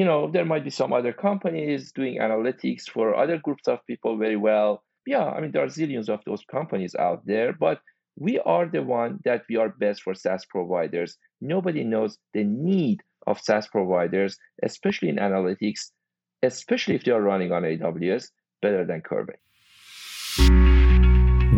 you know, there might be some other companies doing analytics for other groups of people very well. Yeah, I mean, there are zillions of those companies out there, but we are the one that we are best for SaaS providers. Nobody knows the need of SaaS providers, especially in analytics, especially if they are running on AWS, better than Qrvey.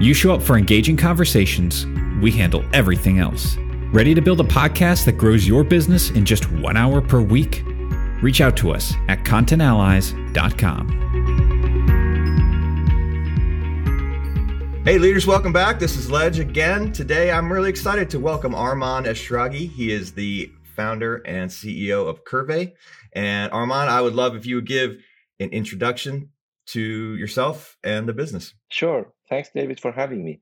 You show up for engaging conversations, we handle everything else. Ready to build a podcast that grows your business in just one hour per week? Reach out to us at contentallies.com. Hey, leaders, welcome back. This is Ledge again. Today, I'm really excited to welcome Arman Eshraghi. He is the founder and CEO of Qrvey. And Arman, I would love if you would give an introduction to yourself and the business. Sure. Thanks, David, for having me.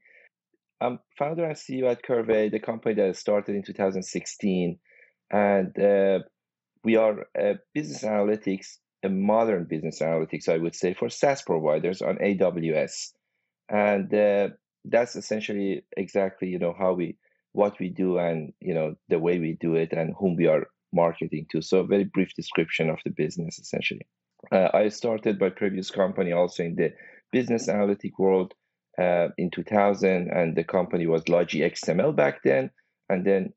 I'm founder and CEO at Qrvey, the company that started in 2016. And uh, we are a business analytics, a modern business analytics, I would say, for SaaS providers on AWS. And uh, that's essentially exactly, you know, how we, what we do and, you know, the way we do it and whom we are marketing to. So very brief description of the business, essentially. Uh, I started my previous company also in the business analytic world uh, in 2000, and the company was Logi XML back then, and then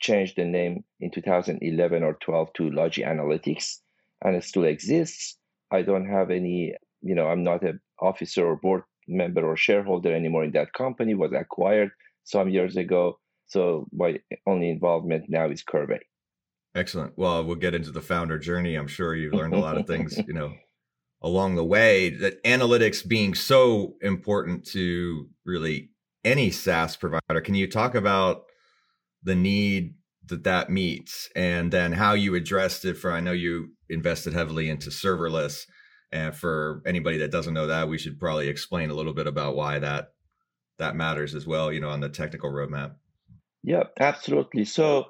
changed the name in 2011 or 12 to Logi Analytics, and it still exists. I don't have any, you know, I'm not an officer or board member or shareholder anymore in that company. Was acquired some years ago, so my only involvement now is Qrvey. Excellent. Well, we'll get into the founder journey. I'm sure you've learned a lot of things, you know, along the way. That analytics being so important to really any SaaS provider. Can you talk about the need that that meets, and then how you addressed it? For I know you invested heavily into serverless, and for anybody that doesn't know that, we should probably explain a little bit about why that that matters as well. You know, on the technical roadmap. Yeah, absolutely. So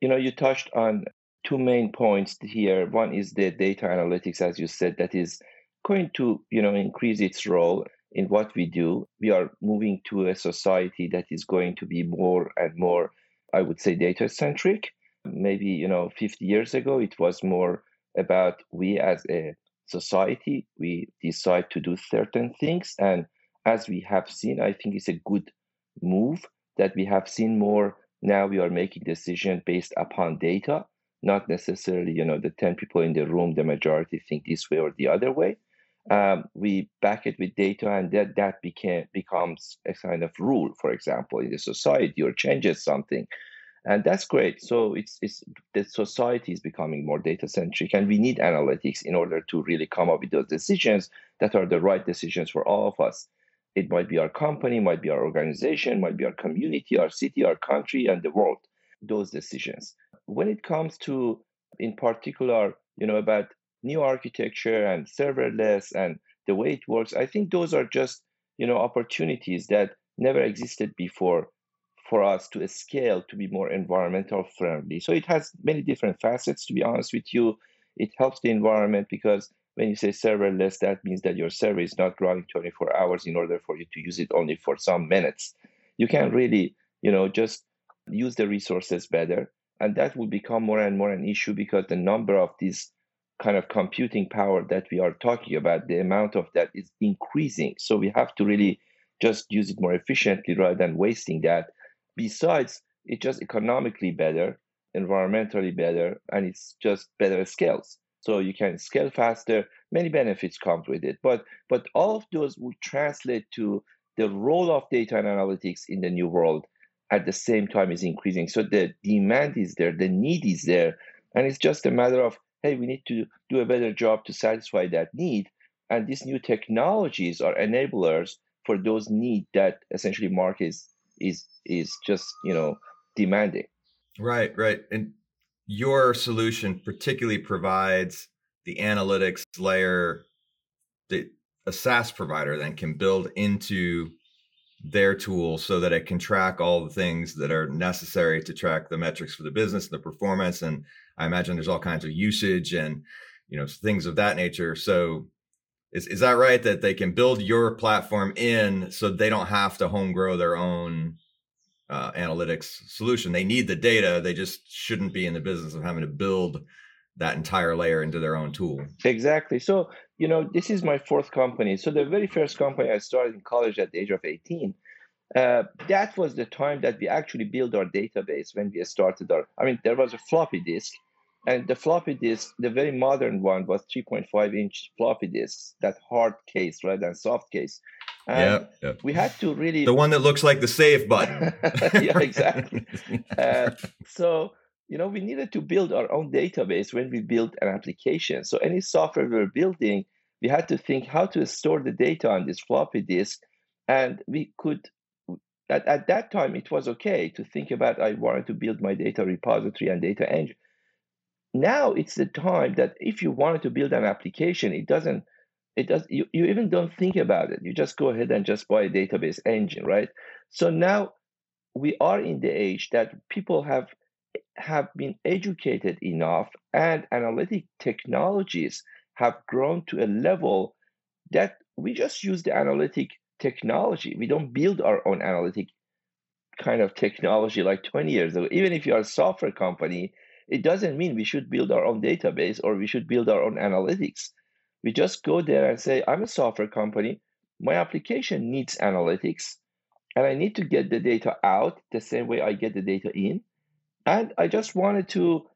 you know, you touched on two main points here. One is the data analytics, as you said, that is going to, you know, increase its role in what we do. We are moving to a society that is going to be more and more, I would say, data centric. Maybe, you know, 50 years ago, it was more about we as a society, we decide to do certain things. And as we have seen, I think it's a good move that we have seen more now we are making decisions based upon data, not necessarily, you know, the 10 people in the room, the majority think this way or the other way. Um, we back it with data and that, that became, becomes a kind of rule, for example, in the society or changes something. And that's great. So it's, it's the society is becoming more data centric, and we need analytics in order to really come up with those decisions that are the right decisions for all of us. It might be our company, might be our organization, might be our community, our city, our country, and the world. Those decisions. When it comes to, in particular, you know, about new architecture and serverless and the way it works, I think those are just, you know, opportunities that never existed before for us to scale to be more environmental friendly. So it has many different facets, to be honest with you. It helps the environment because when you say serverless, that means that your server is not running 24 hours in order for you to use it only for some minutes. You can really, you know, just use the resources better. And that will become more and more an issue because the number of these kind of computing power that we are talking about, the amount of that is increasing. So we have to really just use it more efficiently rather than wasting that. Besides, it's just economically better, environmentally better, and it's just better scales so you can scale faster many benefits come with it but but all of those will translate to the role of data and analytics in the new world at the same time is increasing. So the demand is there the need is there and it's just a matter of hey we need to do a better job to satisfy that need. And these new technologies are enablers for those needs that essentially market is is is just you know demanding. Right right. And your solution particularly provides the analytics layer that a SaaS provider then can build into their tool so that it can track all the things that are necessary to track the metrics for the business and the performance. And i imagine there's all kinds of usage and you know things of that nature. So is, is that right? That they can build your platform in so they don't have to home grow their own uh, analytics solution. They need the data. They just shouldn't be in the business of having to build that entire layer into their own tool exactly so you know, this is my fourth company. So the very first company I started in college at the age of 18, uh, that was the time that we actually built our database when we started our, I mean, there was a floppy disk and the floppy disk, the very modern one was 3.5 inch floppy disks, that hard case rather than soft case. And yeah, we had to really the one that looks like the save button. yeah, exactly. uh, so you know, we needed to build our own database when we built an application. So any software we were building, we had to think how to store the data on this floppy disk. And we could, at, at that time, it was okay to think about I wanted to build my data repository and data engine. Now it's the time that if you wanted to build an application, it doesn't, it does, you, you even don't think about it. You just go ahead and just buy a database engine, right? So now we are in the age that people have have been educated enough and analytic technologies have grown to a level that we just use the analytic technology. We don't build our own analytic kind of technology like 20 years ago. Even if you are a software company, it doesn't mean we should build our own database or we should build our own analytics. We just go there and say, I'm a software company. My application needs analytics, and I need to get the data out the same way I get the data in. And I just wanted to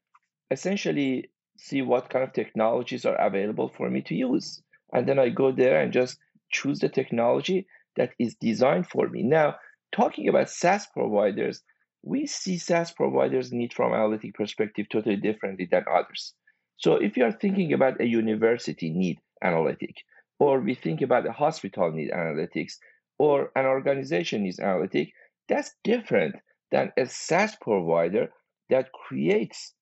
essentially see what kind of technologies are available for me to use. And then I go there and just choose the technology that is designed for me. Now, talking about SaaS providers, we see SaaS providers need from analytic perspective totally differently than others. So if you are thinking about a university need analytic, or we think about a hospital need analytics, or an organization needs analytic, that's different than a SaaS provider that creates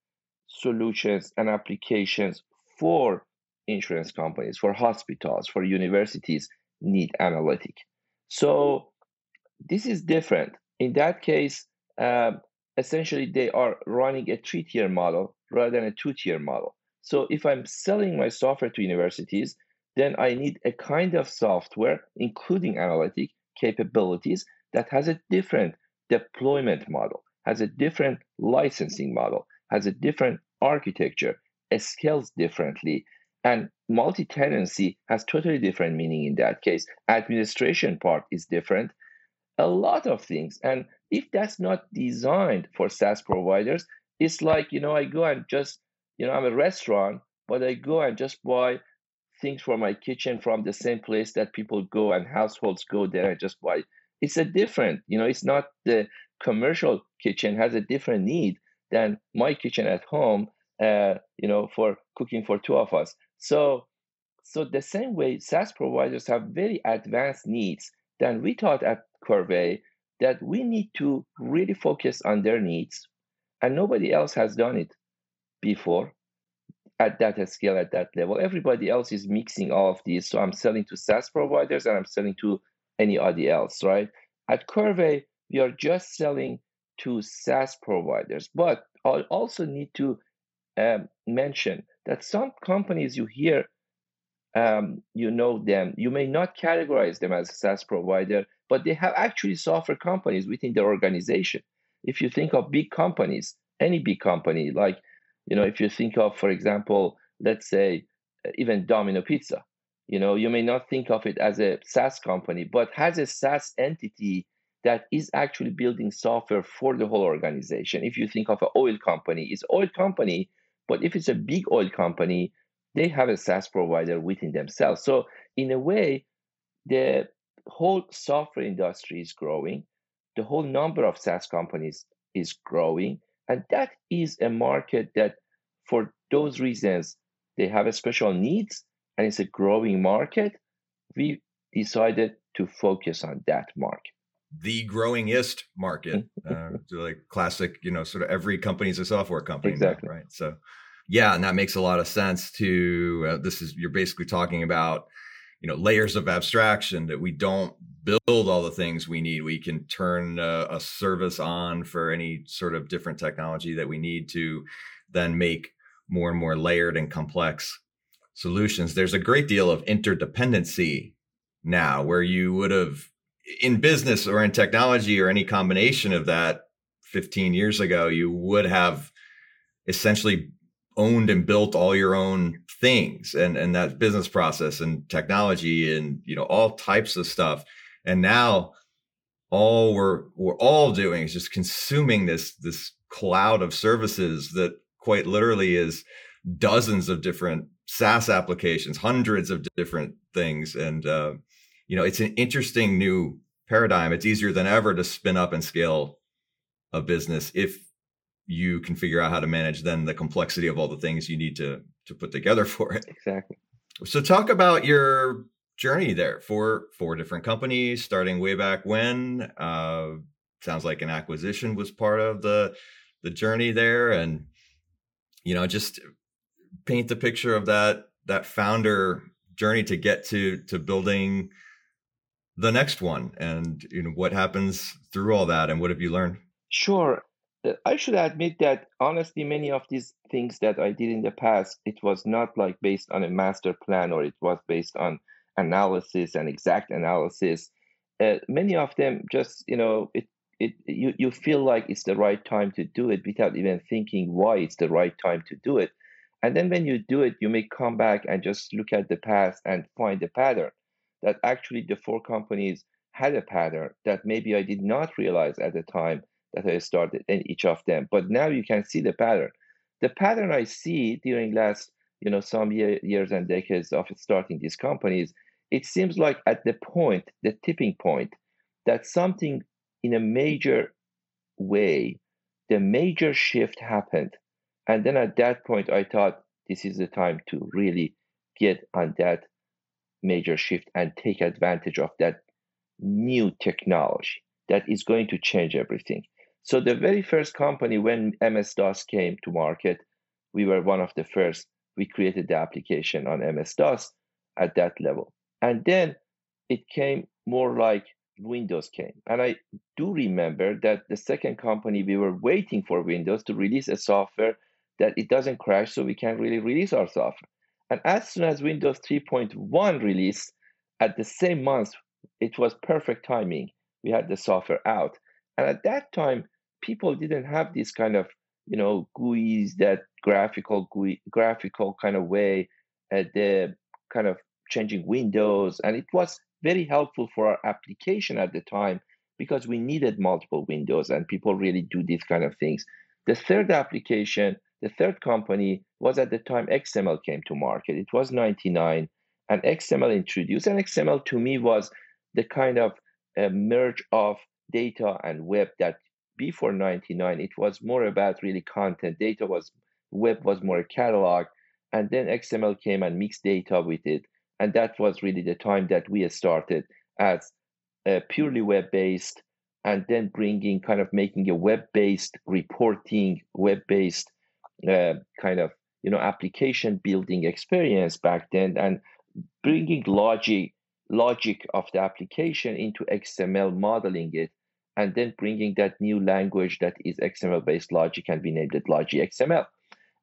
solutions and applications for insurance companies, for hospitals, for universities need analytic. So this is different. In that case, um, essentially they are running a three-tier model rather than a two-tier model. So if I'm selling my software to universities, then I need a kind of software, including analytic capabilities, that has a different deployment model has a different licensing model, has a different architecture, it scales differently. And multi tenancy has totally different meaning in that case. Administration part is different. A lot of things. And if that's not designed for SaaS providers, it's like, you know, I go and just, you know, I'm a restaurant, but I go and just buy things for my kitchen from the same place that people go and households go there and just buy. It's a different, you know, it's not the commercial kitchen has a different need than my kitchen at home uh, you know for cooking for two of us. So so the same way SaaS providers have very advanced needs than we thought at Qrvey that we need to really focus on their needs and nobody else has done it before at that scale at that level. Everybody else is mixing all of these. So i'm selling to SaaS providers and i'm selling to anybody else right at Qrvey, we are just selling to SaaS providers. But I also need to um, mention that some companies you hear, um, you know them, you may not categorize them as a SaaS provider, but they have actually software companies within their organization. If you think of big companies, any big company, like, you know, if you think of, for example, let's say even Domino Pizza, you know, you may not think of it as a SaaS company, but has a SaaS entity that is actually building software for the whole organization. If you think of an oil company, it's oil company, but if it's a big oil company, they have a SaaS provider within themselves. So in a way, the whole software industry is growing. The whole number of SaaS companies is growing. And that is a market that, for those reasons, they have a special needs and it's a growing market. We decided to focus on that market the growingest market, uh, like classic, you know, sort of every company is a software company, exactly. right? So, Yeah, and that makes a lot of sense. To uh, this is you're basically talking about you know layers of abstraction that we don't build all the things we need. We can turn a, a service on for any sort of different technology that we need to then make more and more layered and complex solutions. There's a great deal of interdependency now where you would have in business or in technology or any combination of that 15 years ago, you would have essentially owned and built all your own things and, and that business process and technology and, you know, all types of stuff. And now all we're, we're all doing is just consuming this, this cloud of services that quite literally is dozens of different SaaS applications, hundreds of different things. And, uh, you know, it's an interesting new paradigm. It's easier than ever to spin up and scale a business if you can figure out how to manage then the complexity of all the things you need to to put together for it. Exactly. So talk about your journey there for four different companies starting way back when. Uh, sounds like an acquisition was part of the the journey there and you know just paint the picture of that that founder journey to get to to building the next one and you know what happens through all that and what have you learned? Sure. Uh, i should admit that honestly many of these things that i did in the past it was not like based on a master plan or it was based on analysis and exact analysis. Uh, many of them just you know it it you, you feel like it's the right time to do it without even thinking why it's the right time to do it and then when you do it you may come back and just look at the past and find the pattern that actually the four companies had a pattern that maybe I did not realize at the time that I started in each of them. But now you can see the pattern. The pattern I see during last, you know, some year, years and decades of starting these companies, it seems like at the point, the tipping point, that something in a major way, the major shift happened. And then at that point, I thought this is the time to really get on that major shift and take advantage of that new technology that is going to change everything. So the very first company when MS DOS came to market, we were one of the first. We created the application on MS DOS at that level. And then it came more like Windows came. And I do remember that the second company, we were waiting for Windows to release a software that it doesn't crash so we can really release our software. And as soon as Windows 3.1 released, at the same month, it was perfect timing. We had the software out. And at that time, people didn't have this kind of, you know, GUIs, that graphical GUI, graphical kind of way, uh, the kind of changing windows. And it was very helpful for our application at the time because we needed multiple windows and people really do these kind of things. The third application the third company was at the time XML came to market. It was 99 and XML introduced. And XML to me was the kind of a merge of data and web that before 99 it was more about really content data was web was more a catalog and then xml came and mixed data with it and that was really the time that we started as purely web based and then bringing kind of making a web based reporting web based uh, kind of you know application building experience back then and bringing logic logic of the application into xml modeling it and then bringing that new language that is xml based logic and we named it Logi XML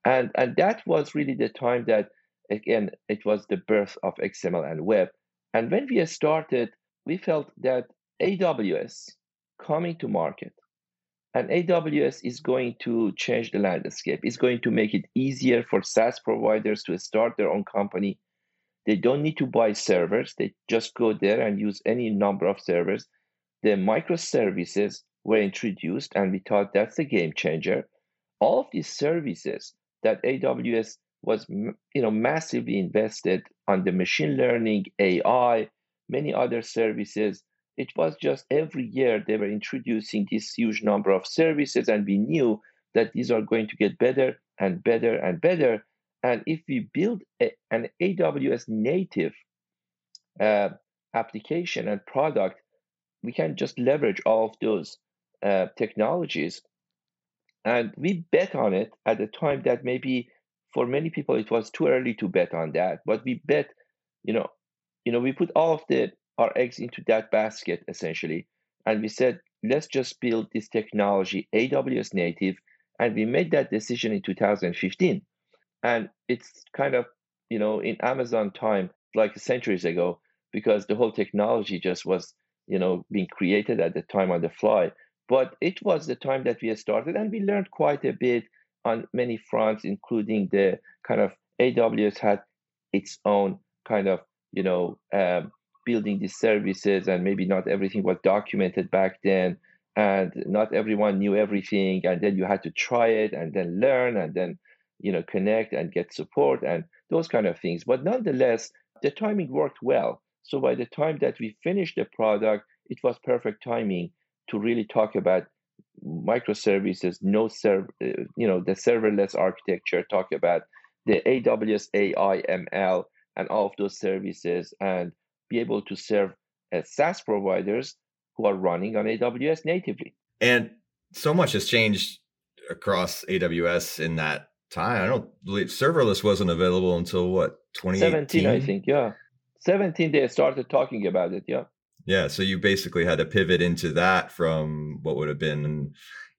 and and that was really the time that again it was the birth of xml and web. And when we started we felt that aws coming to market and AWS is going to change the landscape. It's going to make it easier for SaaS providers to start their own company. They don't need to buy servers. They just go there and use any number of servers. The microservices were introduced, and we thought that's a game changer. All of these services that AWS was you know massively invested on the machine learning, AI, many other services it was just every year they were introducing this huge number of services and we knew that these are going to get better and better and better. And if we build a, an aws native uh, application and product we can just leverage all of those uh, technologies. And we bet on it at the time that maybe for many people it was too early to bet on that. But we bet you know you know we put all of the our eggs into that basket essentially. And we said let's just build this technology aws native and we made that decision in 2015 and it's kind of you know in amazon time like centuries ago because the whole technology just was you know being created at the time on the fly. But it was the time that we started and we learned quite a bit on many fronts including the kind of aws had its own kind of you know um, building these services and maybe not everything was documented back then and not everyone knew everything and then you had to try it and then learn and then you know connect and get support and those kind of things. But nonetheless the timing worked well. So by the time that we finished the product it was perfect timing to really talk about microservices no server uh, you know the serverless architecture talk about the aws ai ml and all of those services and be able to serve as SaaS providers who are running on AWS natively. And so much has changed across AWS in that time. I don't believe serverless wasn't available until what 2017 I think, yeah. 17 they started talking about it, yeah. Yeah, so you basically had to pivot into that from what would have been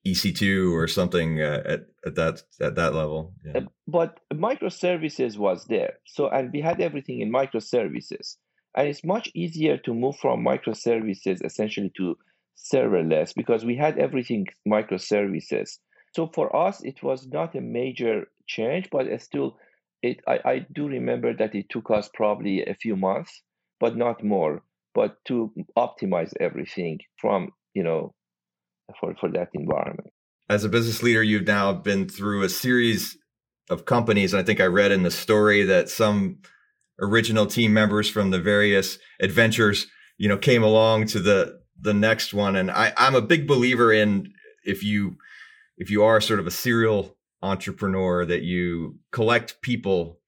EC2 or something uh, at, at that at that level. Yeah. Uh, but microservices was there. So and we had everything in microservices. And it's much easier to move from microservices essentially to serverless because we had everything microservices. So for us, it was not a major change, but it's still, it. I, I do remember that it took us probably a few months, but not more, but to optimize everything from you know for for that environment. As a business leader, you've now been through a series of companies, and I think I read in the story that some original team members from the various adventures, you know, came along to the the next one. And I, I'm a big believer in if you if you are sort of a serial entrepreneur that you collect people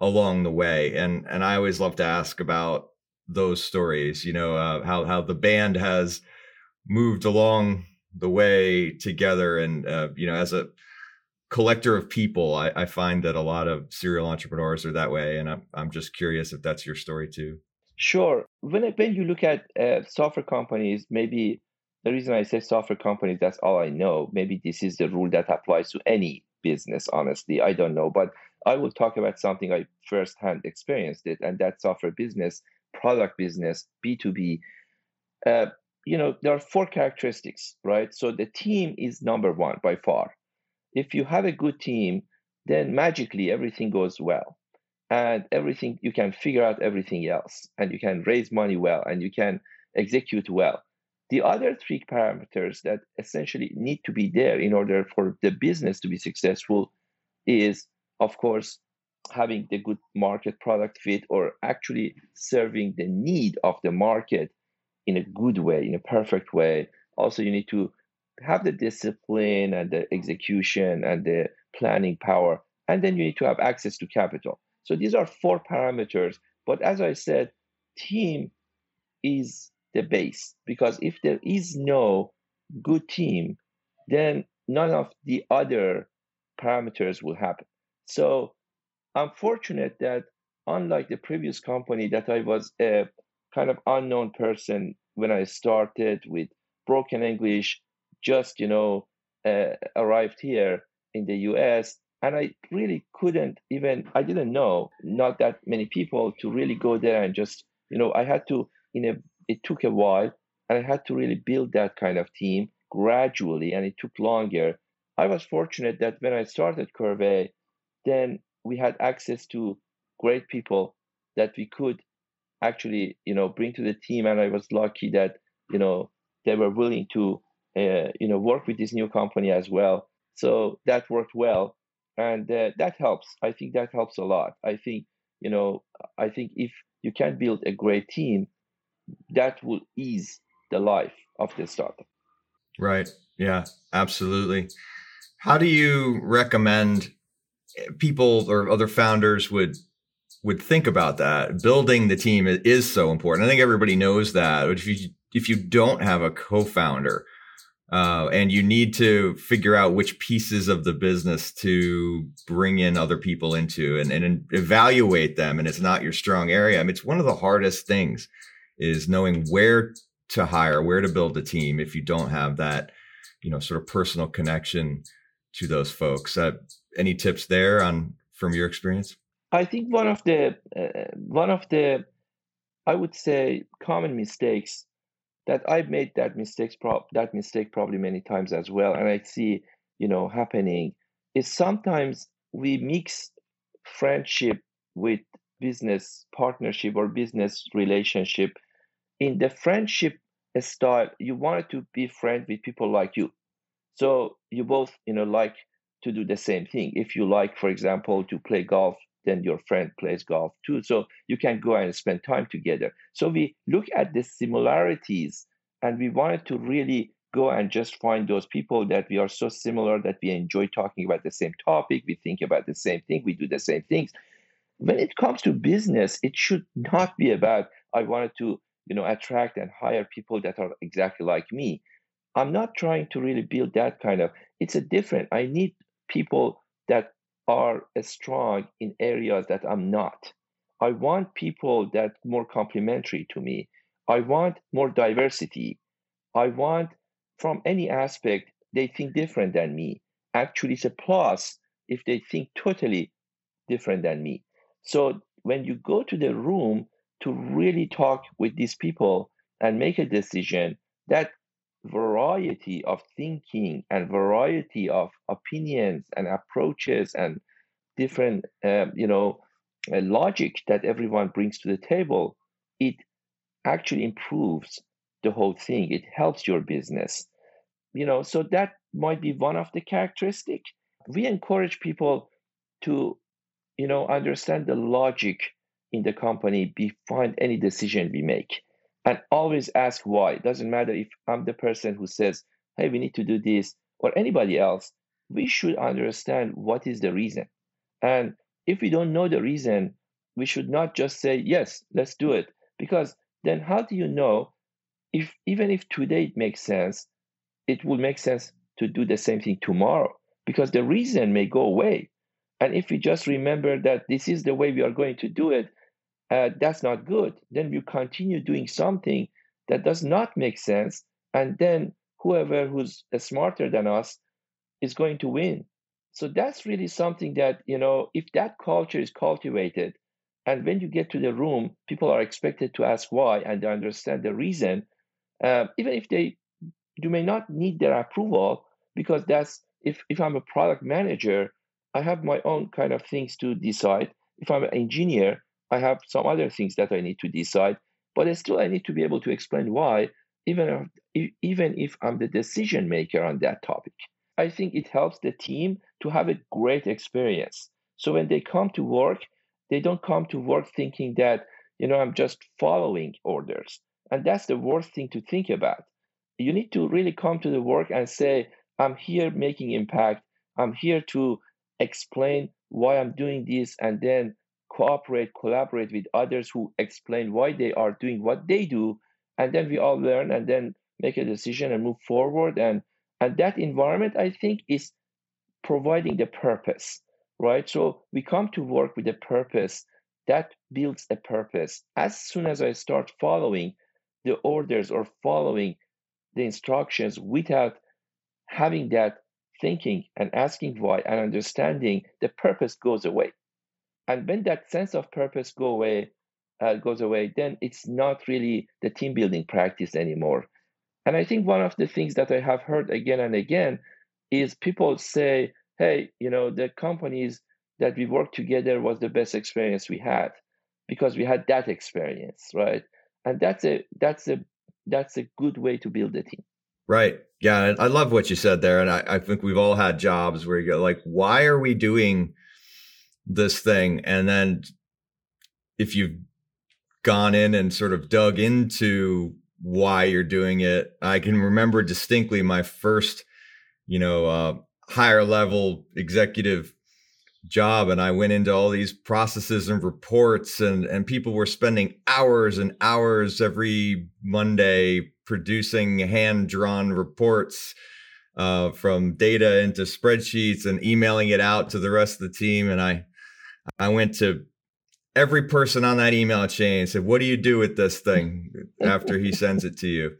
along the way. And and I always love to ask about those stories. You know, uh, how how the band has moved along the way together, and uh, you know, as a collector of people. I, I, find that a lot of serial entrepreneurs are that way, and I'm I'm just curious if that's your story too. Sure. When when you look at uh, software companies, maybe the reason I say software companies, that's all I know. Maybe this is the rule that applies to any business. Honestly, I don't know, but I will talk about something I firsthand experienced it, and that software business, product business, B two B. Uh, you know, there are four characteristics, right? So the team is number one by far if you have a good team, then magically everything goes well. And everything, you can figure out everything else and you can raise money well and you can execute well. The other three parameters that essentially need to be there in order for the business to be successful is, of course, having the good market product fit or actually serving the need of the market in a good way, in a perfect way. Also, you need to have the discipline and the execution and the planning power, and then you need to have access to capital. So these are four parameters. But as I said, team is the base because if there is no good team, then none of the other parameters will happen. So I'm fortunate that unlike the previous company that I was a kind of unknown person when I started with broken English, just you know uh, arrived here in the US and I really couldn't even I didn't know not that many people to really go there and just you know I had to in a it took a while and I had to really build that kind of team gradually and it took longer. I was fortunate that when I started Qrvey, then we had access to great people that we could actually you know bring to the team and I was lucky that you know they were willing to uh, you know work with this new company as well. So that worked well and uh, that helps. I think that helps a lot. I think you know i think if you can build a great team that will ease the life of the startup. Right. Yeah absolutely. How do you recommend people or other founders would would think about that? Building the team is so important. I think everybody knows that if you if you don't have a co-founder uh, and you need to figure out which pieces of the business to bring in other people into and, and evaluate them. And it's not your strong area. I mean, it's one of the hardest things is knowing where to hire, where to build a team if you don't have that, you know, sort of personal connection to those folks. Uh, any tips there on from your experience? I think one of the uh, one of the I would say common mistakes that I've made that mistakes pro- that mistake probably many times as well, and I see you know happening is sometimes we mix friendship with business partnership or business relationship. In the friendship style, you wanted to be friends with people like you, so you both you know like to do the same thing. If you like, for example, to play golf, then your friend plays golf too. So you can go and spend time together. So we look at the similarities and we wanted to really go and just find those people that we are so similar that we enjoy talking about the same topic, we think about the same thing, we do the same things. When it comes to business, it should not be about I wanted to, you know, attract and hire people that are exactly like me. I'm not trying to really build that kind of it's a different. I need people that are strong in areas that I'm not. I want people that more complementary to me. I want more diversity. I want from any aspect they think different than me. Actually, it's a plus if they think totally different than me. So when you go to the room to really talk with these people and make a decision, that variety of thinking and variety of opinions and approaches and different uh, you know uh, logic that everyone brings to the table it actually improves the whole thing. It helps your business. You know so that might be one of the characteristic. We encourage people to you know understand the logic in the company behind any decision we make and always ask why. It doesn't matter if I'm the person who says, hey, we need to do this, or anybody else. We should understand what is the reason. And if we don't know the reason, we should not just say, yes, let's do it. Because then how do you know if even if today it makes sense, it will make sense to do the same thing tomorrow? Because the reason may go away. And if we just remember that this is the way we are going to do it, uh, that's not good. Then you continue doing something that does not make sense, and then whoever who's smarter than us is going to win. So that's really something that you know, if that culture is cultivated, and when you get to the room, people are expected to ask why and they understand the reason, uh, even if they you may not need their approval because that's if if I'm a product manager, I have my own kind of things to decide. If I'm an engineer, I have some other things that I need to decide, but still I need to be able to explain why, even if, even if I'm the decision maker on that topic. I think it helps the team to have a great experience. So when they come to work, they don't come to work thinking that, you know, I'm just following orders. And that's the worst thing to think about. You need to really come to the work and say, I'm here making impact. I'm here to explain why I'm doing this and then cooperate, collaborate with others who explain why they are doing what they do, and then we all learn and then make a decision and move forward. And and that environment, I think, is providing the purpose, right? So we come to work with a purpose that builds a purpose. As soon as I start following the orders or following the instructions without having that thinking and asking why and understanding, the purpose goes away and when that sense of purpose go away uh, goes away then it's not really the team building practice anymore. And i think one of the things that i have heard again and again is people say hey you know the companies that we worked together was the best experience we had because we had that experience right? And that's a that's a that's a good way to build a team. Right. Yeah i love what you said there and I, I think we've all had jobs where you go like why are we doing this thing. And then if you've gone in and sort of dug into why you're doing it i can remember distinctly my first you know uh, higher level executive job. And I went into all these processes and reports and and people were spending hours and hours every Monday producing hand drawn reports uh, from data into spreadsheets and emailing it out to the rest of the team. And I I went to every person on that email chain and said what do you do with this thing after he sends it to you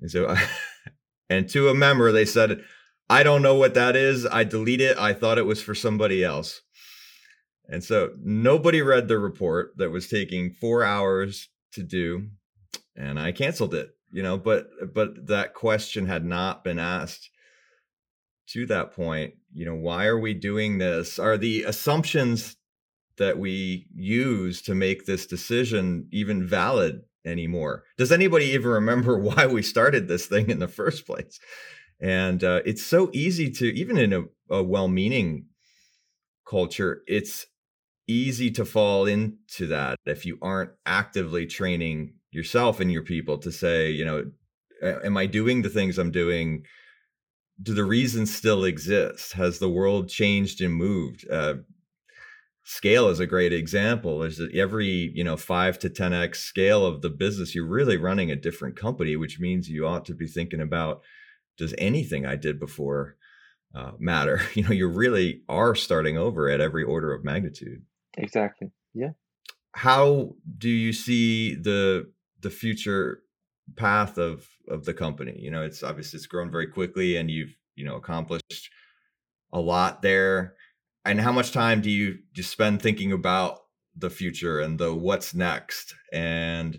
and so and to a member they said I don't know what that is. I delete it. I thought it was for somebody else. And so nobody read the report that was taking four hours to do, and I canceled it. You know, but but that question had not been asked to that point. You know, why are we doing this? Are the assumptions that we use to make this decision even valid anymore? Does anybody even remember why we started this thing in the first place? And uh, it's so easy to, even in a, a well meaning culture, it's easy to fall into that if you aren't actively training yourself and your people to say, you know, am I doing the things I'm doing? Do the reasons still exist? Has the world changed and moved? Uh, scale is a great example. There's every you know five to ten x scale of the business. You're really running a different company, which means you ought to be thinking about does anything I did before uh, matter? You know, you really are starting over at every order of magnitude. Exactly. Yeah. How do you see the the future path of of the company? You know, it's obviously it's grown very quickly, and you've you know accomplished a lot there. And how much time do you just spend thinking about the future and the what's next and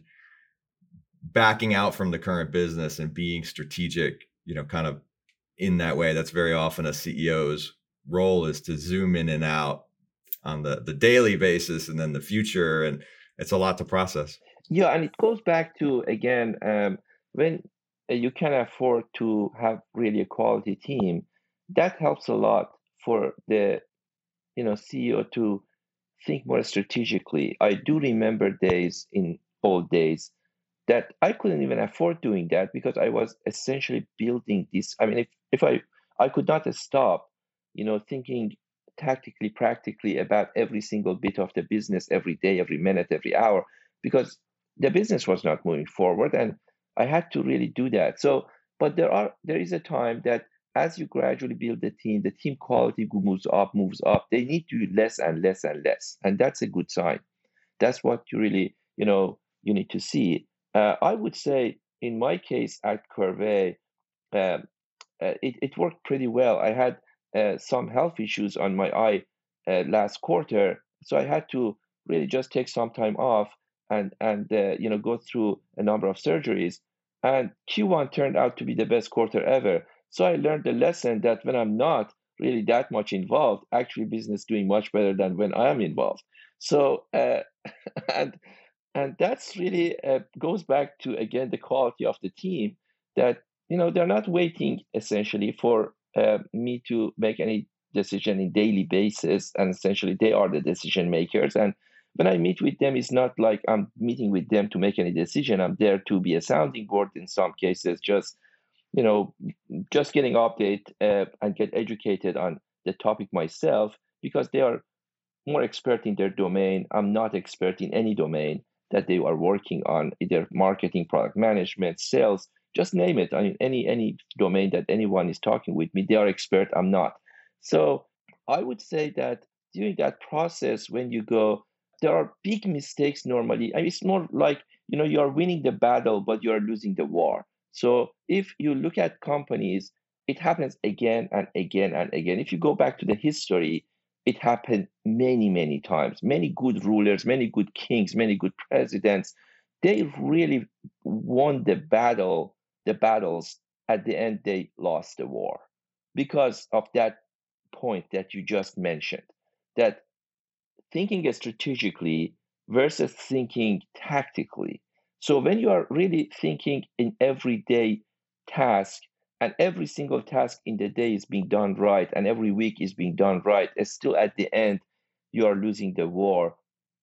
backing out from the current business and being strategic you know, kind of in that way. That's very often a CEO's role is to zoom in and out on the the daily basis and then the future and it's a lot to process yeah and it goes back to again um, when you can afford to have really a quality team that helps a lot for the you know ceo to think more strategically i do remember days in old days that I couldn't even afford doing that because I was essentially building this. I mean, if, if I I could not stop, you know, thinking tactically, practically about every single bit of the business every day, every minute, every hour, because the business was not moving forward, and I had to really do that. So, but there are there is a time that as you gradually build the team, the team quality moves up, moves up. They need to do less and less and less, and that's a good sign. That's what you really, you know, you need to see. Uh, I would say, in my case at Qrvey, uh, uh, it, it worked pretty well. I had uh, some health issues on my eye uh, last quarter, so I had to really just take some time off and and uh, you know go through a number of surgeries. And Q1 turned out to be the best quarter ever. So I learned the lesson that when I'm not really that much involved, actually business doing much better than when I am involved. So and and that's really uh, goes back to again the quality of the team that you know they're not waiting essentially for uh, me to make any decision in daily basis and essentially they are the decision makers and when i meet with them it's not like i'm meeting with them to make any decision i'm there to be a sounding board in some cases just you know just getting update uh, and get educated on the topic myself because they are more expert in their domain i'm not expert in any domain that they are working on, either marketing, product management, sales, just name it. I mean, any any domain that anyone is talking with me, they are expert. I'm not. So I would say that during that process, when you go, there are big mistakes normally. I mean, it's more like you know you are winning the battle, but you are losing the war. So if you look at companies, it happens again and again and again. If you go back to the history, it happened many, many times. Many good rulers, many good kings, many good presidents, they really won the battle, the battles. At the end, they lost the war because of that point that you just mentioned. That thinking strategically versus thinking tactically. So when you are really thinking in everyday task and every single task in the day is being done right and every week is being done right and still at the end you are losing the war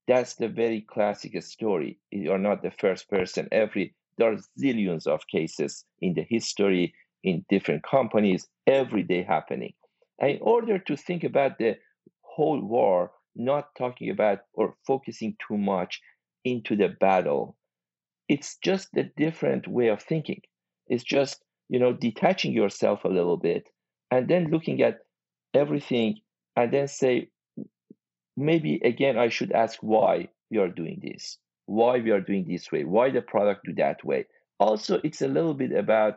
that's the very classic story you are not the first person every there are zillions of cases in the history in different companies every day happening and in order to think about the whole war not talking about or focusing too much into the battle. It's just a different way of thinking. It's just, you know, detaching yourself a little bit and then looking at everything and then say, maybe again, I should ask why we are doing this, why we are doing this way, why the product do that way. Also, it's a little bit about,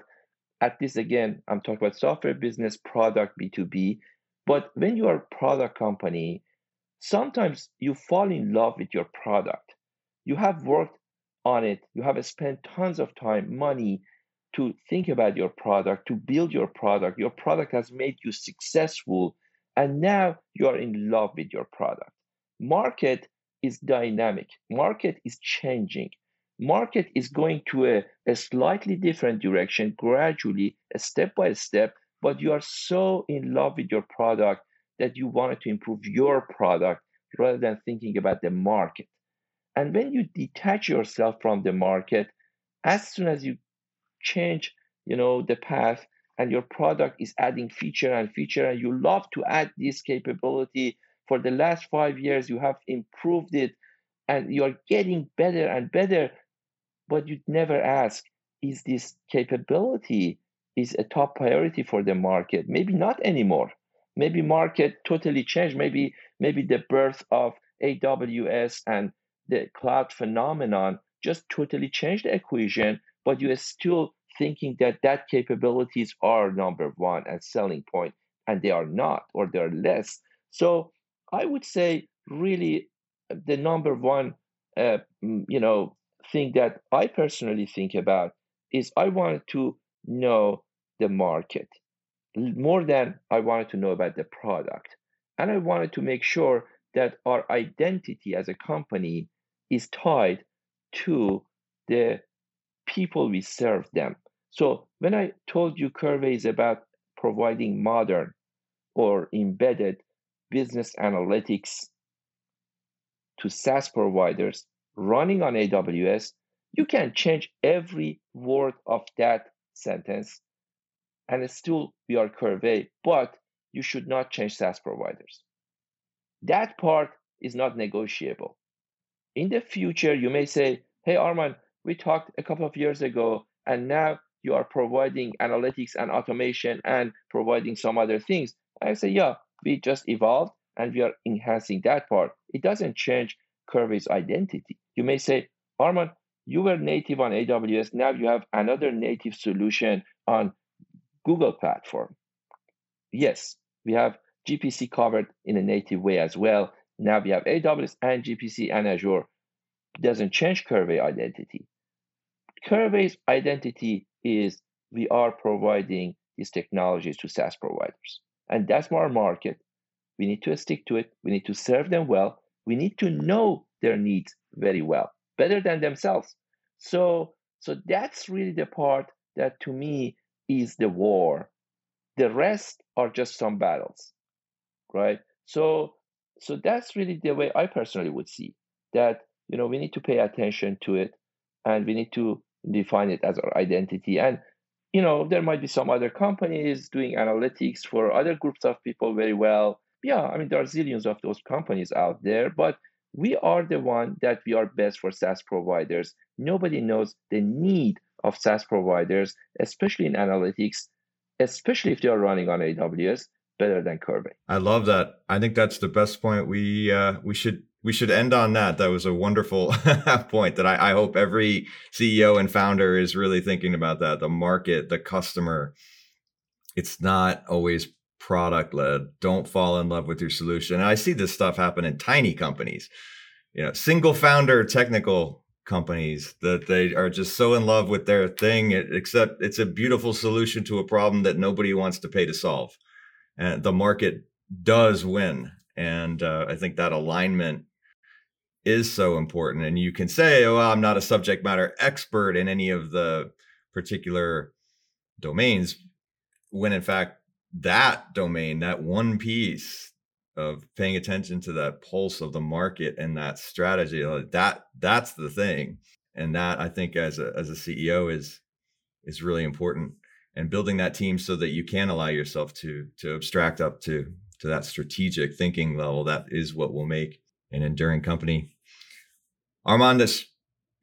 at this again, I'm talking about software business, product, B2B. But when you are a product company, sometimes you fall in love with your product. You have worked on it, you have spent tons of time, money to think about your product, to build your product. Your product has made you successful, and now you are in love with your product. Market is dynamic. Market is changing. Market is going to a, a slightly different direction, gradually, step by step, but you are so in love with your product that you wanted to improve your product rather than thinking about the market. And when you detach yourself from the market, as soon as you change, you know, the path and your product is adding feature and feature and you love to add this capability for the last 5 years you have improved it and you are getting better and better but you'd never ask is this capability is a top priority for the market? Maybe not anymore. Maybe market totally changed. Maybe maybe the birth of aws and the cloud phenomenon just totally changed the equation but you're still thinking that that capabilities are number one and selling point and they are not or they're less so i would say really the number one uh, you know thing that i personally think about is i wanted to know the market more than I wanted to know about the product. And I wanted to make sure that our identity as a company is tied to the people we serve them. So when I told you Qrvey is about providing modern or embedded business analytics to SaaS providers running on AWS, you can change every word of that sentence and it's still we are Qrvey, but you should not change SaaS providers. That part is not negotiable. In the future, you may say, hey, Arman, we talked a couple of years ago, and now you are providing analytics and automation and providing some other things. I say, yeah, we just evolved and we are enhancing that part. It doesn't change Qrvey's identity. You may say, Arman, you were native on AWS. Now you have another native solution on Google platform. Yes, we have GPC covered in a native way as well. Now we have AWS and GPC and Azure. Doesn't change Qrvey identity. Qrvey's identity is we are providing these technologies to SaaS providers. And that's our market. We need to stick to it. We need to serve them well. We need to know their needs very well, better than themselves. So, so that's really the part that to me is the war. The rest are just some battles, right? So, so that's really the way I personally would see that. You know, we need to pay attention to it, and we need to define it as our identity. And you know, there might be some other companies doing analytics for other groups of people very well. Yeah, I mean, there are zillions of those companies out there, but we are the one that we are best for SaaS providers. Nobody knows the need of SaaS providers, especially in analytics, especially if they are running on AWS, better than Qrvey. I love that. I think that's the best point. We uh, we should we should end on that. That was a wonderful point that I, I hope every CEO and founder is really thinking about that. The market, the customer. It's not always product led. Don't fall in love with your solution. And I see this stuff happen in tiny companies. You know, single founder technical companies that they are just so in love with their thing except it's a beautiful solution to a problem that nobody wants to pay to solve and the market does win. And uh, i think that alignment is so important. And you can say oh well, i'm not a subject matter expert in any of the particular domains when in fact that domain that one piece of paying attention to that pulse of the market and that strategy that that's the thing. And that i think as a as a ceo is is really important and building that team so that you can allow yourself to to abstract up to to that strategic thinking level, that is what will make an enduring company. Armand, this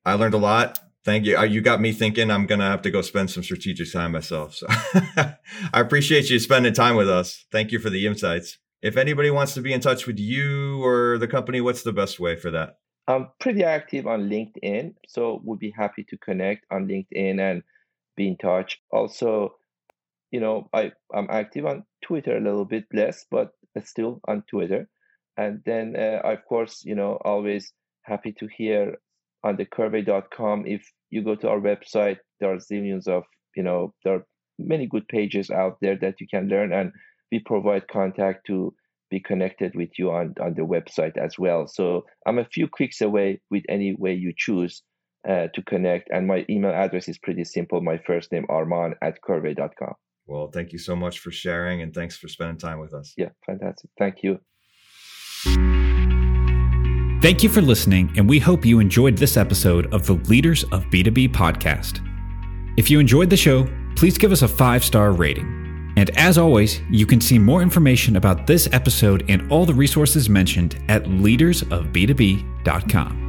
I learned a lot. Thank you. Uh, you got me thinking I'm to have to go spend some strategic time myself. So I appreciate you spending time with us. Thank you for the insights. If anybody wants to be in touch with you or the company, what's the best way for that? I'm pretty active on LinkedIn, so we'll be happy to connect on LinkedIn and be in touch. Also, you know, I, I'm active on Twitter a little bit less, but still on Twitter. And then, uh, of course, you know, always happy to hear on the qrvey.com. If you go to our website, there are zillions of, you know, there are many good pages out there that you can learn. And we provide contact to be connected with you on, on the website as well. So I'm a few clicks away with any way you choose uh, to connect. And my email address is pretty simple. My first name, Arman at qrvey.com. Well, thank you so much for sharing and thanks for spending time with us. Yeah, fantastic. Thank you. Thank you for listening, and we hope you enjoyed this episode of the Leaders of B2B podcast. If you enjoyed the show, please give us a five star rating. And as always, you can see more information about this episode and all the resources mentioned at leadersofb2b.com.